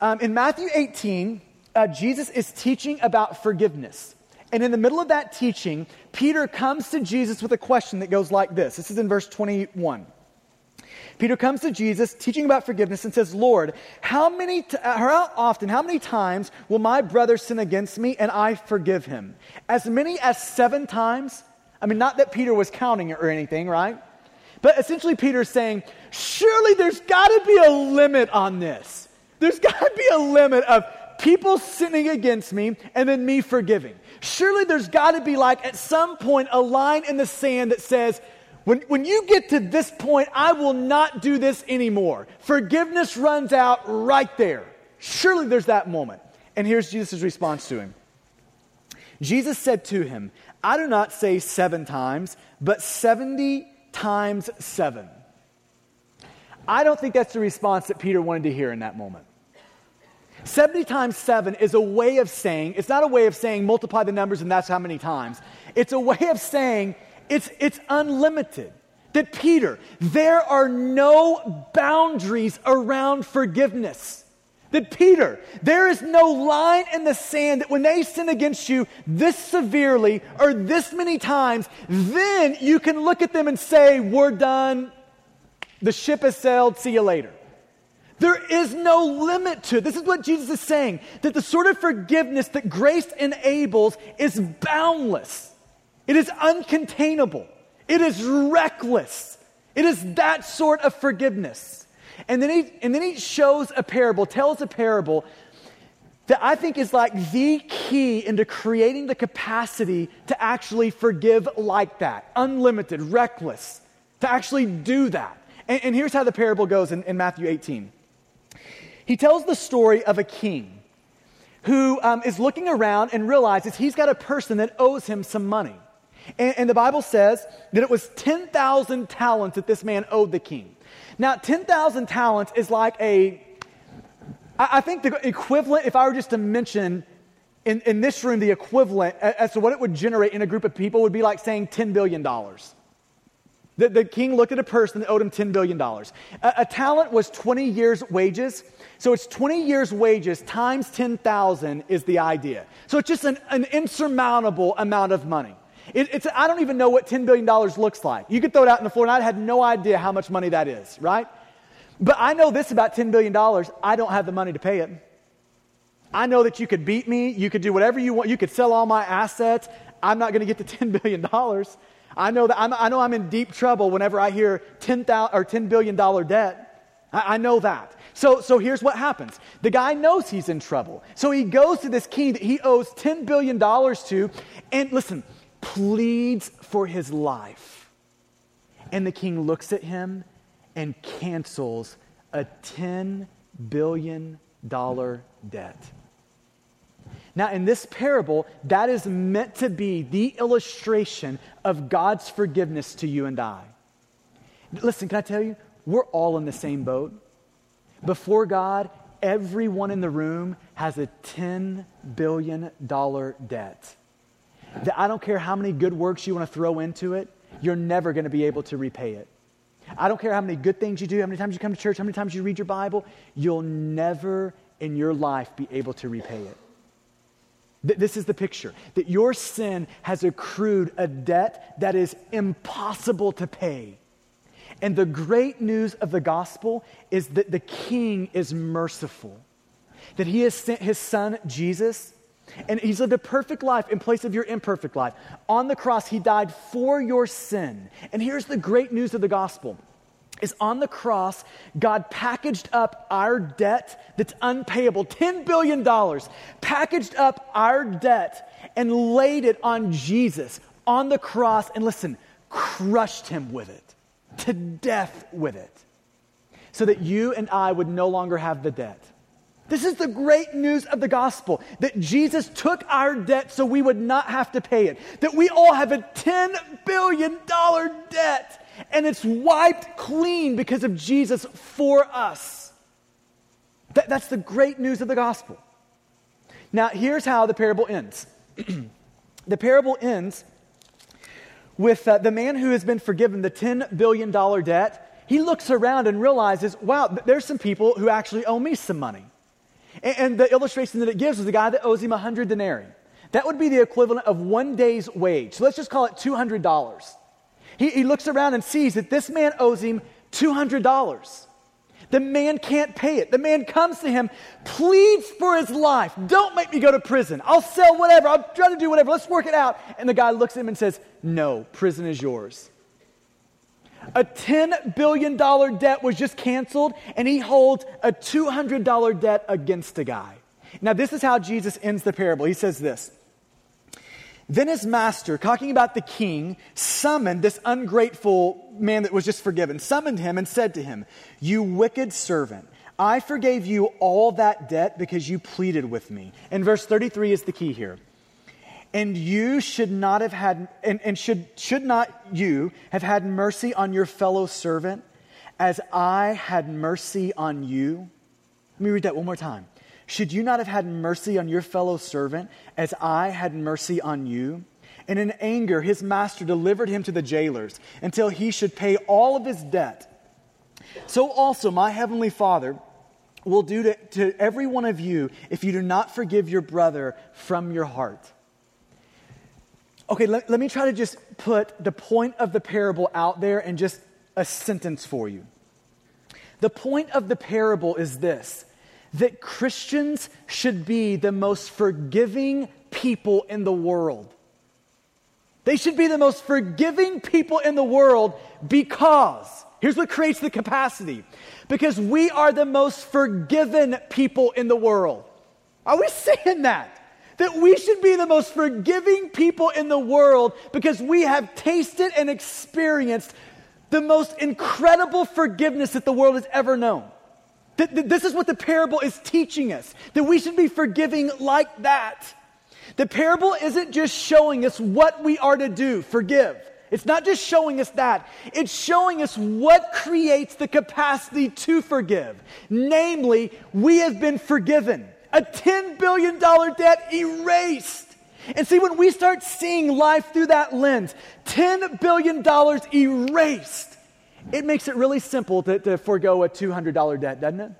Um, in Matthew 18, uh, Jesus is teaching about forgiveness. And in the middle of that teaching, Peter comes to Jesus with a question that goes like this. This is in verse 21. Peter comes to Jesus teaching about forgiveness and says, Lord, how many, t- uh, how often, how many times will my brother sin against me and I forgive him? As many as seven times? I mean, not that Peter was counting it or anything, right? But essentially, Peter's saying, surely there's got to be a limit on this. There's got to be a limit of people sinning against me and then me forgiving. Surely there's got to be, like, at some point, a line in the sand that says, when, when you get to this point, I will not do this anymore. Forgiveness runs out right there. Surely there's that moment. And here's Jesus' response to him Jesus said to him, I do not say seven times, but 70 times seven. I don't think that's the response that Peter wanted to hear in that moment. 70 times 7 is a way of saying, it's not a way of saying multiply the numbers and that's how many times. It's a way of saying it's, it's unlimited. That Peter, there are no boundaries around forgiveness. That Peter, there is no line in the sand that when they sin against you this severely or this many times, then you can look at them and say, We're done. The ship has sailed. See you later. There is no limit to it. This is what Jesus is saying that the sort of forgiveness that grace enables is boundless, it is uncontainable, it is reckless. It is that sort of forgiveness. And then, he, and then he shows a parable, tells a parable that I think is like the key into creating the capacity to actually forgive like that, unlimited, reckless, to actually do that. And, and here's how the parable goes in, in Matthew 18. He tells the story of a king who um, is looking around and realizes he's got a person that owes him some money. And, and the Bible says that it was 10,000 talents that this man owed the king. Now, 10,000 talents is like a, I, I think the equivalent, if I were just to mention in, in this room, the equivalent as to what it would generate in a group of people would be like saying $10 billion. The, the, king looked at a person that owed him $10 billion. A, a, talent was 20 years' wages. So it's 20 years' wages times 10,000 is the idea. So it's just an, an insurmountable amount of money. It, it's, I don't even know what $10 billion looks like. You could throw it out on the floor, and I had no idea how much money that is, right? But I know this about $10 billion I don't have the money to pay it. I know that you could beat me, you could do whatever you want, you could sell all my assets. I'm not going to get to $10 billion. I know that I'm, I know I'm in deep trouble whenever I hear 10, 000, or $10 billion debt. I, I know that. So, so here's what happens. The guy knows he's in trouble. So he goes to this king that he owes $10 billion to, and listen, pleads for his life. And the king looks at him and cancels a $10 billion debt. Now, in this parable, that is meant to be the illustration of God's forgiveness to you and I. Listen, can I tell you? We're all in the same boat. Before God, everyone in the room has a $10 billion debt. That I don't care how many good works you want to throw into it, you're never going to be able to repay it. I don't care how many good things you do, how many times you come to church, how many times you read your Bible, you'll never in your life be able to repay it. This is the picture that your sin has accrued a debt that is impossible to pay. And the great news of the gospel is that the king is merciful, that he has sent his son, Jesus, and he's lived a perfect life in place of your imperfect life. On the cross, he died for your sin. And here's the great news of the gospel is on the cross, God packaged up our debt that's unpayable, $10 billion, packaged up our debt and laid it on Jesus on the cross, and listen, crushed him with it, to death with it, so that you and I would no longer have the debt. This is the great news of the gospel that Jesus took our debt so we would not have to pay it, that we all have a $10 billion debt and it's wiped clean because of Jesus for us. That, that's the great news of the gospel. Now, here's how the parable ends the parable ends with uh, the man who has been forgiven the $10 billion debt, he looks around and realizes, wow, there's some people who actually owe me some money. And, and the illustration that it gives is the guy that owes him 100 denarii. That would be the equivalent of one day's wage. So let's just call it $200. He, he looks around and sees that this man owes him $200. The man can't pay it. The man comes to him, pleads for his life. Don't make me go to prison. I'll sell whatever. I'll try to do whatever. Let's work it out. And the guy looks at him and says, No, prison is yours. A $10 billion debt was just canceled, and he holds a $200 debt against a guy. Now, this is how Jesus ends the parable. He says this then his master, talking about the king, summoned this ungrateful man that was just forgiven, summoned him and said to him, You wicked servant, I forgave you all that debt because you pleaded with me. And verse 33 is the key here. And you should not have had, and, and should, should not you have had mercy on your fellow servant as I had mercy on you? Let me read that one more time. Should you not have had mercy on your fellow servant as I had mercy on you? And in anger, his master delivered him to the jailers until he should pay all of his debt. So also, my heavenly Father will do to, to every one of you if you do not forgive your brother from your heart. Okay, let, let me try to just put the point of the parable out there in just a sentence for you. The point of the parable is this that Christians should be the most forgiving people in the world. They should be the most forgiving people in the world because, here's what creates the capacity because we are the most forgiven people in the world. Are we saying that? That we should be the most forgiving people in the world because we have tasted and experienced the most incredible forgiveness that the world has ever known. This is what the parable is teaching us that we should be forgiving like that. The parable isn't just showing us what we are to do, forgive. It's not just showing us that, it's showing us what creates the capacity to forgive. Namely, we have been forgiven. A $10 billion debt erased. And see, when we start seeing life through that lens, $10 billion erased it makes it really simple to, to forego a $200 debt, doesn't it?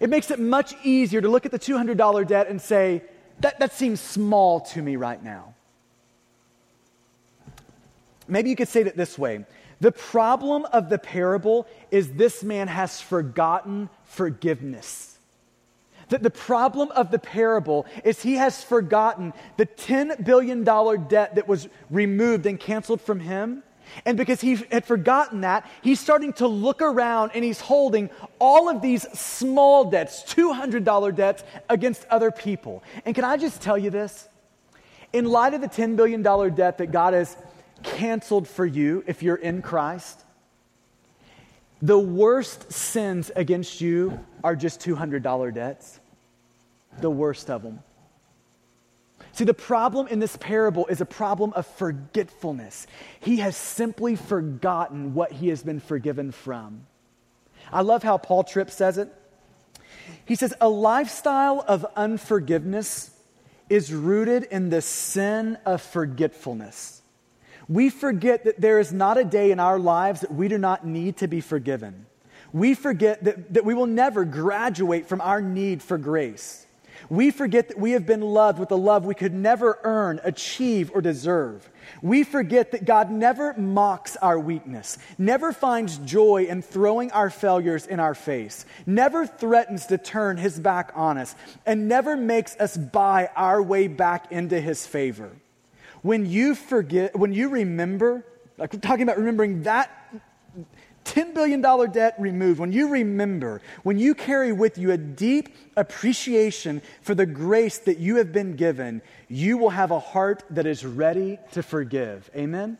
It makes it much easier to look at the $200 debt and say, that, that seems small to me right now. Maybe you could say it this way The problem of the parable is this man has forgotten forgiveness. That the problem of the parable is he has forgotten the $10 billion debt that was removed and canceled from him and because he had forgotten that, he's starting to look around and he's holding all of these small debts, $200 debts, against other people. And can I just tell you this? In light of the $10 billion debt that God has canceled for you if you're in Christ, the worst sins against you are just $200 debts. The worst of them. See, the problem in this parable is a problem of forgetfulness. He has simply forgotten what he has been forgiven from. I love how Paul Tripp says it. He says, A lifestyle of unforgiveness is rooted in the sin of forgetfulness. We forget that there is not a day in our lives that we do not need to be forgiven. We forget that, that we will never graduate from our need for grace. We forget that we have been loved with a love we could never earn, achieve, or deserve. We forget that God never mocks our weakness, never finds joy in throwing our failures in our face, never threatens to turn his back on us, and never makes us buy our way back into his favor. When you forget, when you remember, like we're talking about remembering that $10 billion debt removed, when you remember, when you carry with you a deep appreciation for the grace that you have been given, you will have a heart that is ready to forgive. Amen?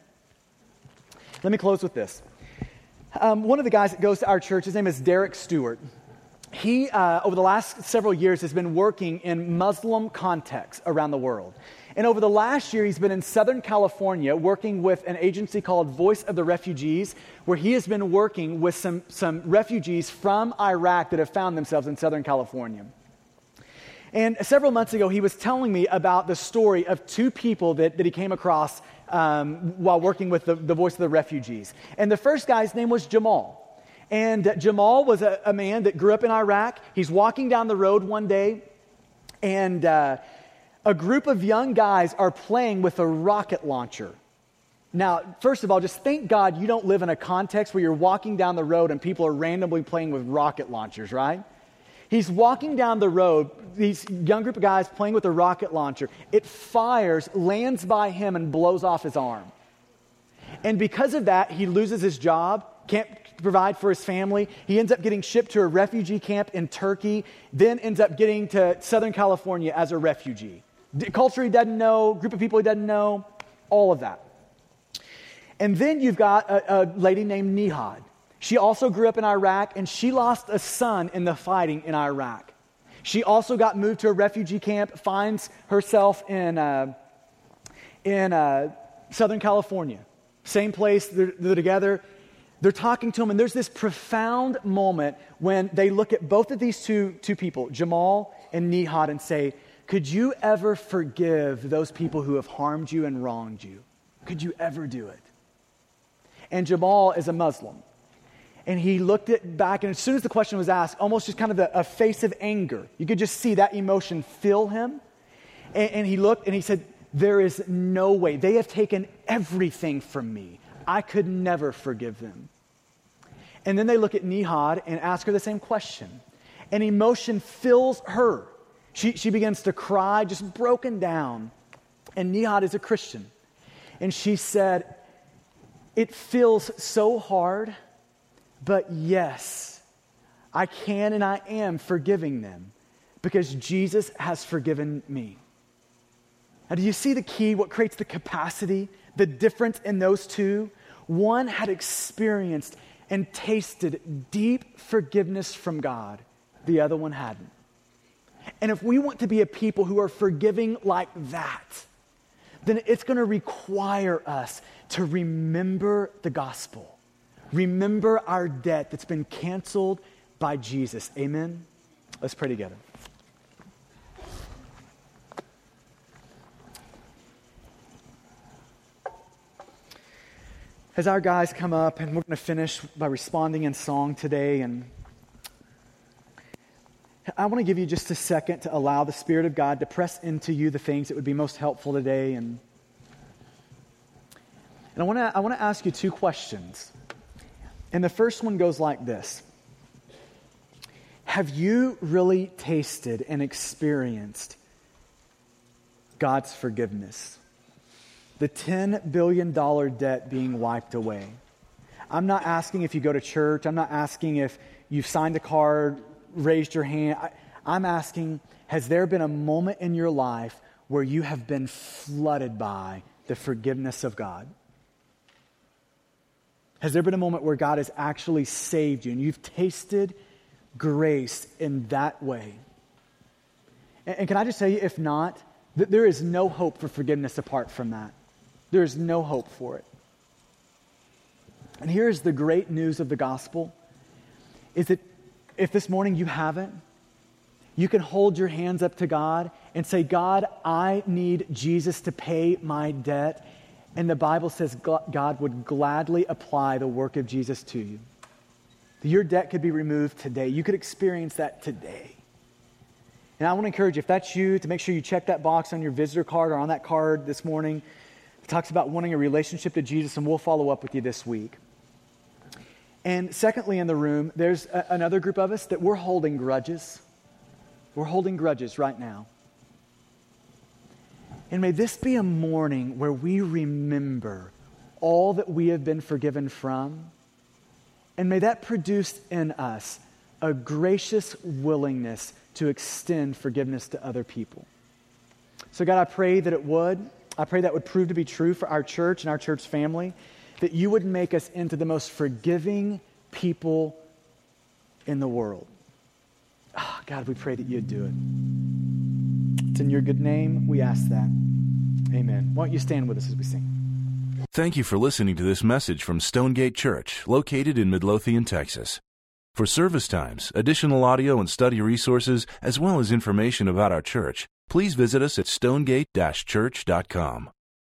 Let me close with this. Um, one of the guys that goes to our church, his name is Derek Stewart. He, uh, over the last several years, has been working in Muslim contexts around the world. And over the last year, he's been in Southern California working with an agency called Voice of the Refugees, where he has been working with some, some refugees from Iraq that have found themselves in Southern California. And several months ago, he was telling me about the story of two people that, that he came across um, while working with the, the Voice of the Refugees. And the first guy's name was Jamal. And Jamal was a, a, man that grew up in Iraq. He's walking down the road one day, and uh, a group of young guys are playing with a rocket launcher. Now, first of all, just thank God you don't live in a context where you're walking down the road and people are randomly playing with rocket launchers, right? He's walking down the road, these young group of guys playing with a rocket launcher. It fires, lands by him, and blows off his arm. And because of that, he loses his job, can't provide for his family. He ends up getting shipped to a refugee camp in Turkey, then ends up getting to Southern California as a refugee. Culture he doesn't know, group of people he doesn't know, all of that. And then you've got a, a lady named Nihad. She also grew up in Iraq and she lost a son in the fighting in Iraq. She also got moved to a refugee camp, finds herself in, uh, in uh, Southern California. Same place, they're, they're together. They're talking to him, and there's this profound moment when they look at both of these two, two people, Jamal and Nihad, and say, Could you ever forgive those people who have harmed you and wronged you? Could you ever do it? And Jamal is a Muslim. And he looked it back, and as soon as the question was asked, almost just kind of a, a face of anger. You could just see that emotion fill him. And, and he looked and he said, There is no way. They have taken everything from me. I could never forgive them. And then they look at Nihad and ask her the same question. And emotion fills her. She, she begins to cry, just broken down. And Nihad is a Christian. And she said, It feels so hard but yes, I can and I am forgiving them because Jesus has forgiven me. Now, do you see the key? What creates the capacity, the difference in those two? One had experienced and tasted deep forgiveness from God, the other one hadn't. And if we want to be a people who are forgiving like that, then it's going to require us to remember the gospel Remember our debt that's been canceled by Jesus. Amen? Let's pray together. As our guys come up, and we're going to finish by responding in song today, and I want to give you just a second to allow the Spirit of God to press into you the things that would be most helpful today. And, and I, want to, I want to ask you two questions. And the first one goes like this Have you really tasted and experienced God's forgiveness? The $10 billion debt being wiped away. I'm not asking if you go to church. I'm not asking if you've signed a card, raised your hand. I, am asking, has there been a moment in your life where you have been flooded by the forgiveness of God? Has there been a moment where God has actually saved you and you've tasted grace in that way? And, and can I just tell you, if not, that there is no hope for forgiveness apart from that. There is no hope for it. And here's the great news of the gospel is that if this morning you haven't, you can hold your hands up to God and say, God, I need Jesus to pay my debt. And the Bible says God would gladly apply the work of Jesus to you. Your debt could be removed today. You could experience that today. And I want to encourage you, if that's you, to make sure you check that box on your visitor card or on that card this morning. It talks about wanting a relationship to Jesus, and we'll follow up with you this week. And secondly, in the room, there's a, another group of us that we're holding grudges. We're holding grudges right now. And may this be a morning where we remember all that we have been forgiven from. And may that produce in us a gracious willingness to extend forgiveness to other people. So, God, I pray that it would. I pray that would prove to be true for our church and our church family, that you would make us into the most forgiving people in the world. Oh, God, we pray that you'd do it. It's in your good name we ask that. Amen. Why don't you stand with us as we sing? Thank you for listening to this message from Stonegate Church, located in Midlothian, Texas. For service times, additional audio and study resources, as well as information about our church, please visit us at stonegate-church.com.